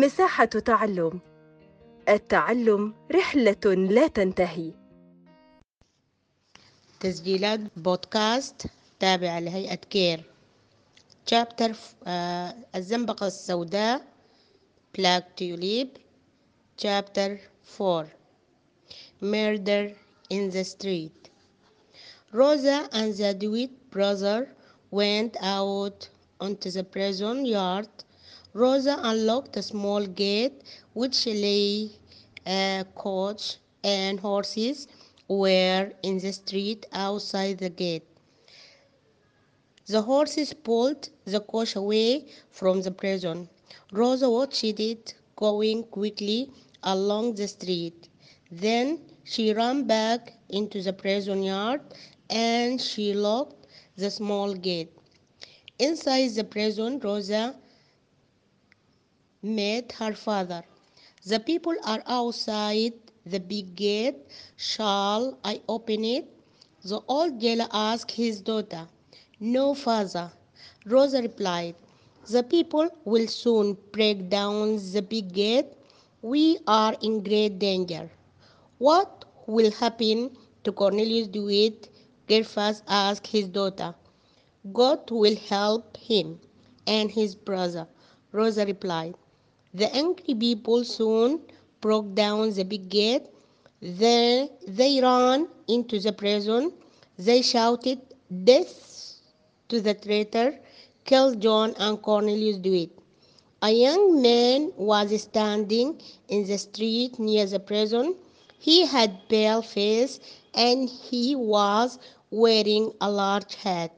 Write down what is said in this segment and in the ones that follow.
مساحة تعلم. التعلم رحلة لا تنتهي. تسجيلات بودكاست تابعة لهيئة كير. شابتر آه الزنبقة السوداء بلاك تيوليب شابتر 4 Murder in the Street. Rosa and the Dewitt brother went out onto the prison yard. Rosa unlocked a small gate which lay a uh, coach and horses were in the street outside the gate. The horses pulled the coach away from the prison. Rosa watched it going quickly along the street. Then she ran back into the prison yard and she locked the small gate. Inside the prison, Rosa met her father. The people are outside the big gate. Shall I open it? The old jailer asked his daughter. No, father. Rosa replied, The people will soon break down the big gate. We are in great danger. What will happen to Cornelius DeWitt? Gryphus asked his daughter. God will help him and his brother, Rosa replied. The angry people soon broke down the big gate. Then they ran into the prison. They shouted, Death to the traitor, kill John and Cornelius DeWitt. A young man was standing in the street near the prison. He had pale face and he was wearing a large hat.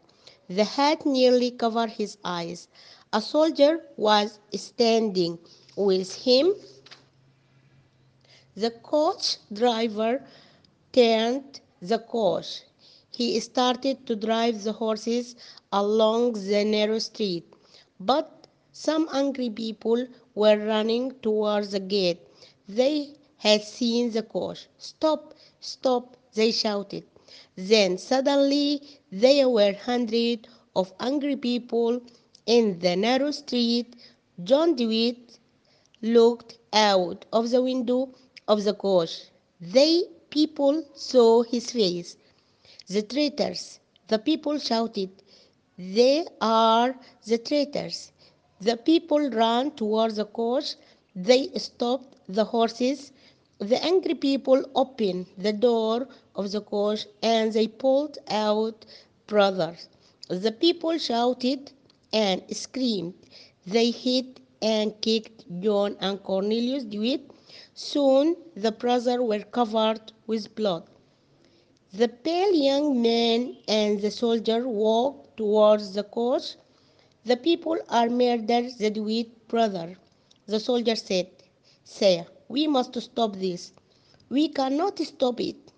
The hat nearly covered his eyes. A soldier was standing with him. The coach driver turned the coach. He started to drive the horses along the narrow street, but some angry people were running towards the gate. They had seen the coach. Stop, stop, they shouted. Then suddenly there were hundreds of angry people in the narrow street. John DeWitt looked out of the window of the coach. They people saw his face. The traitors, the people shouted. They are the traitors. The people ran towards the coach. They stopped the horses. The angry people opened the door of the coach and they pulled out brothers. The people shouted and screamed. They hit and kicked John and Cornelius DeWitt. Soon the brothers were covered with blood. The pale young man and the soldier walked towards the coach. The people are murdered the DeWitt brother. The soldier said, Sir, we must stop this. We cannot stop it.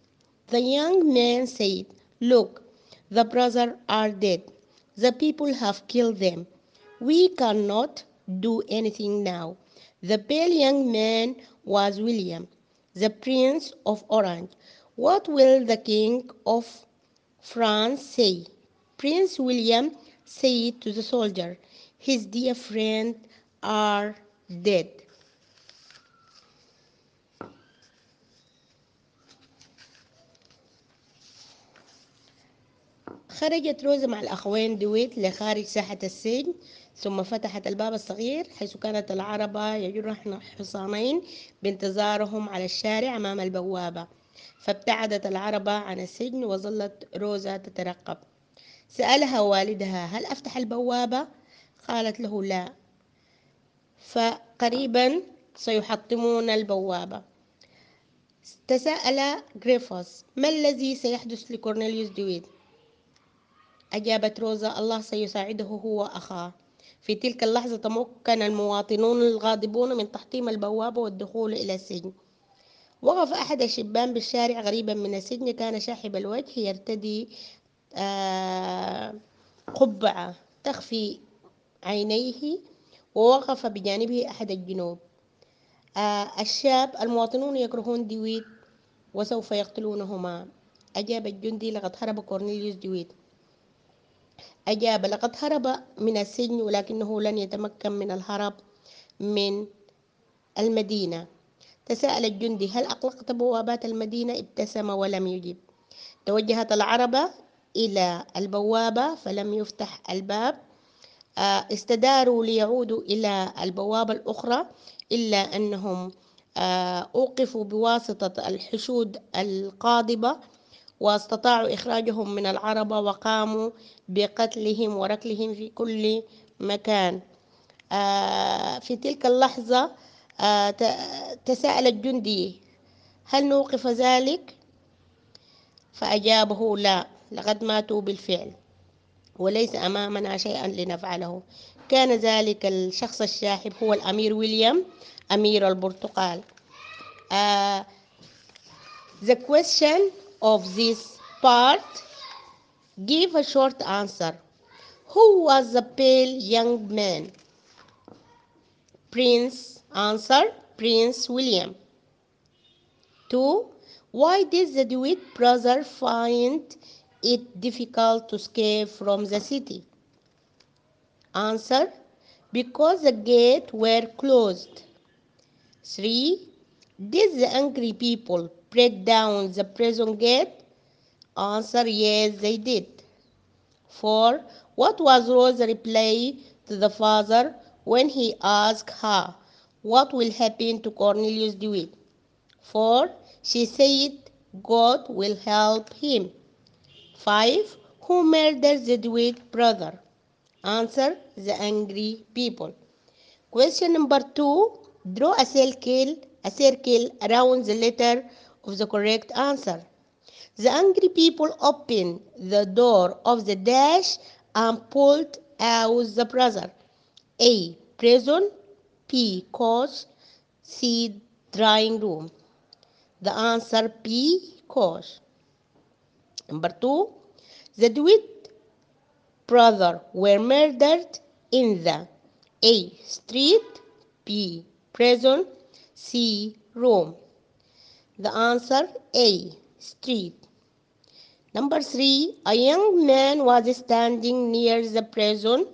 The young man said, Look, the brothers are dead. The people have killed them. We cannot do anything now. The pale young man was William, the Prince of Orange. What will the King of France say? Prince William said to the soldier, His dear friends are dead. خرجت روزا مع الأخوين دويت لخارج ساحة السجن ثم فتحت الباب الصغير حيث كانت العربة يجرحن حصانين بانتظارهم على الشارع أمام البوابة فابتعدت العربة عن السجن وظلت روزا تترقب سألها والدها هل أفتح البوابة؟ قالت له لا فقريبا سيحطمون البوابة تساءل غريفوس ما الذي سيحدث لكورنيليوس دويت؟ أجابت روزا الله سيساعده هو أخاه في تلك اللحظة تمكن المواطنون الغاضبون من تحطيم البوابة والدخول إلى السجن. وقف أحد الشبان بالشارع قريبا من السجن كان شاحب الوجه يرتدي آه قبعة تخفي عينيه ووقف بجانبه أحد الجنوب. آه الشاب المواطنون يكرهون ديويت وسوف يقتلونهما. أجاب الجندي لقد هرب كورنيليوس ديويت. أجاب لقد هرب من السجن ولكنه لن يتمكن من الهرب من المدينة. تساءل الجندي هل أغلقت بوابات المدينة؟ ابتسم ولم يجب. توجهت العربة إلى البوابة فلم يفتح الباب. آه، استداروا ليعودوا إلى البوابة الأخرى إلا أنهم آه، أوقفوا بواسطة الحشود القاضبة واستطاعوا إخراجهم من العربة وقاموا بقتلهم وركلهم في كل مكان. آه، في تلك اللحظة تساءل الجندي هل نوقف ذلك؟ فأجابه لا لقد ماتوا بالفعل وليس أمامنا شيئا لنفعله. كان ذلك الشخص الشاحب هو الأمير ويليام أمير البرتقال. uh, The question of this part give a short answer Who was the pale young man? Prince answer Prince William 2. Why did the DeWitt brother find it difficult to escape from the city? Answer Because the gates were closed. 3. Did the angry people break down the prison gate? Answer Yes, they did. 4. What was Rose's reply to the father when he asked her what will happen to Cornelius DeWitt? 4. She said God will help him. 5. Who murdered the DeWitt brother? Answer the angry people. Question number 2. Draw a circle, a circle around the letter of the correct answer. The angry people opened the door of the dash and pulled out the brother. A. Prison. P. Coach. C. Drawing room. The answer P. Coach. Number two, the DeWitt brothers were murdered in the A. Street. B. Prison. C. Room. The answer A. Street. Number three, a young man was standing near the prison.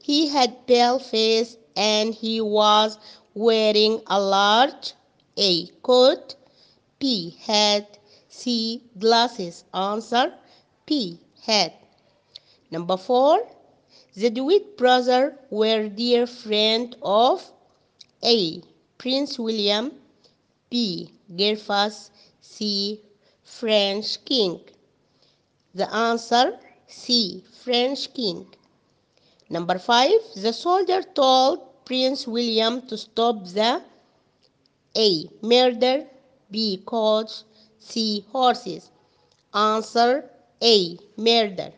He had pale face and he was wearing a large A coat, P hat, C glasses. Answer P hat. Number four, the DeWitt brothers were dear friend of A. Prince William, B. Gryphus, C. French king. The answer C. French king. Number five, the soldier told Prince William to stop the A. Murder, B. Coach, C. Horses. Answer A. Murder.